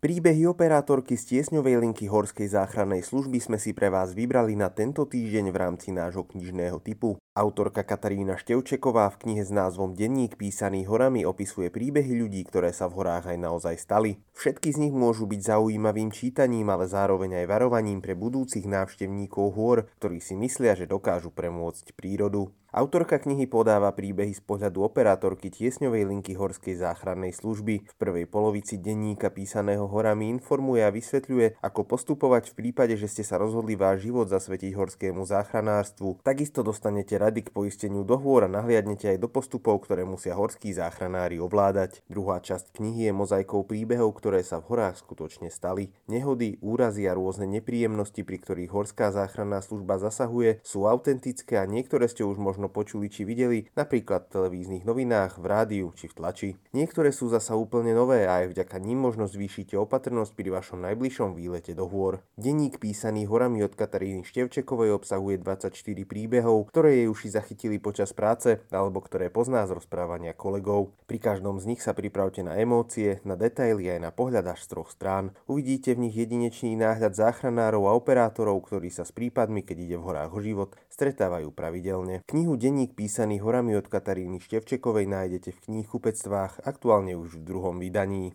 Príbehy operátorky z tiesňovej linky Horskej záchrannej služby sme si pre vás vybrali na tento týždeň v rámci nášho knižného typu. Autorka Katarína Števčeková v knihe s názvom Denník písaný horami opisuje príbehy ľudí, ktoré sa v horách aj naozaj stali. Všetky z nich môžu byť zaujímavým čítaním, ale zároveň aj varovaním pre budúcich návštevníkov hôr, ktorí si myslia, že dokážu premôcť prírodu. Autorka knihy podáva príbehy z pohľadu operátorky tiesňovej linky Horskej záchrannej služby. V prvej polovici denníka písaného horami informuje a vysvetľuje, ako postupovať v prípade, že ste sa rozhodli váš život zasvetiť horskému záchranárstvu. Takisto dostanete rady k poisteniu do hôr a nahliadnete aj do postupov, ktoré musia horskí záchranári ovládať. Druhá časť knihy je mozaikou príbehov, ktoré sa v horách skutočne stali. Nehody, úrazy a rôzne nepríjemnosti, pri ktorých horská záchranná služba zasahuje, sú autentické a niektoré ste už možno možno počuli či videli, napríklad v televíznych novinách, v rádiu či v tlači. Niektoré sú zasa úplne nové a aj vďaka ním možno zvýšite opatrnosť pri vašom najbližšom výlete do hôr. Denník písaný horami od Kataríny Števčekovej obsahuje 24 príbehov, ktoré jej uši zachytili počas práce alebo ktoré pozná z rozprávania kolegov. Pri každom z nich sa pripravte na emócie, na detaily aj na pohľad až z troch strán. Uvidíte v nich jedinečný náhľad záchranárov a operátorov, ktorí sa s prípadmi, keď ide v horách o život, stretávajú pravidelne. Knihu Knihu Denník písaný horami od Kataríny Števčekovej nájdete v knihkupectvách aktuálne už v druhom vydaní.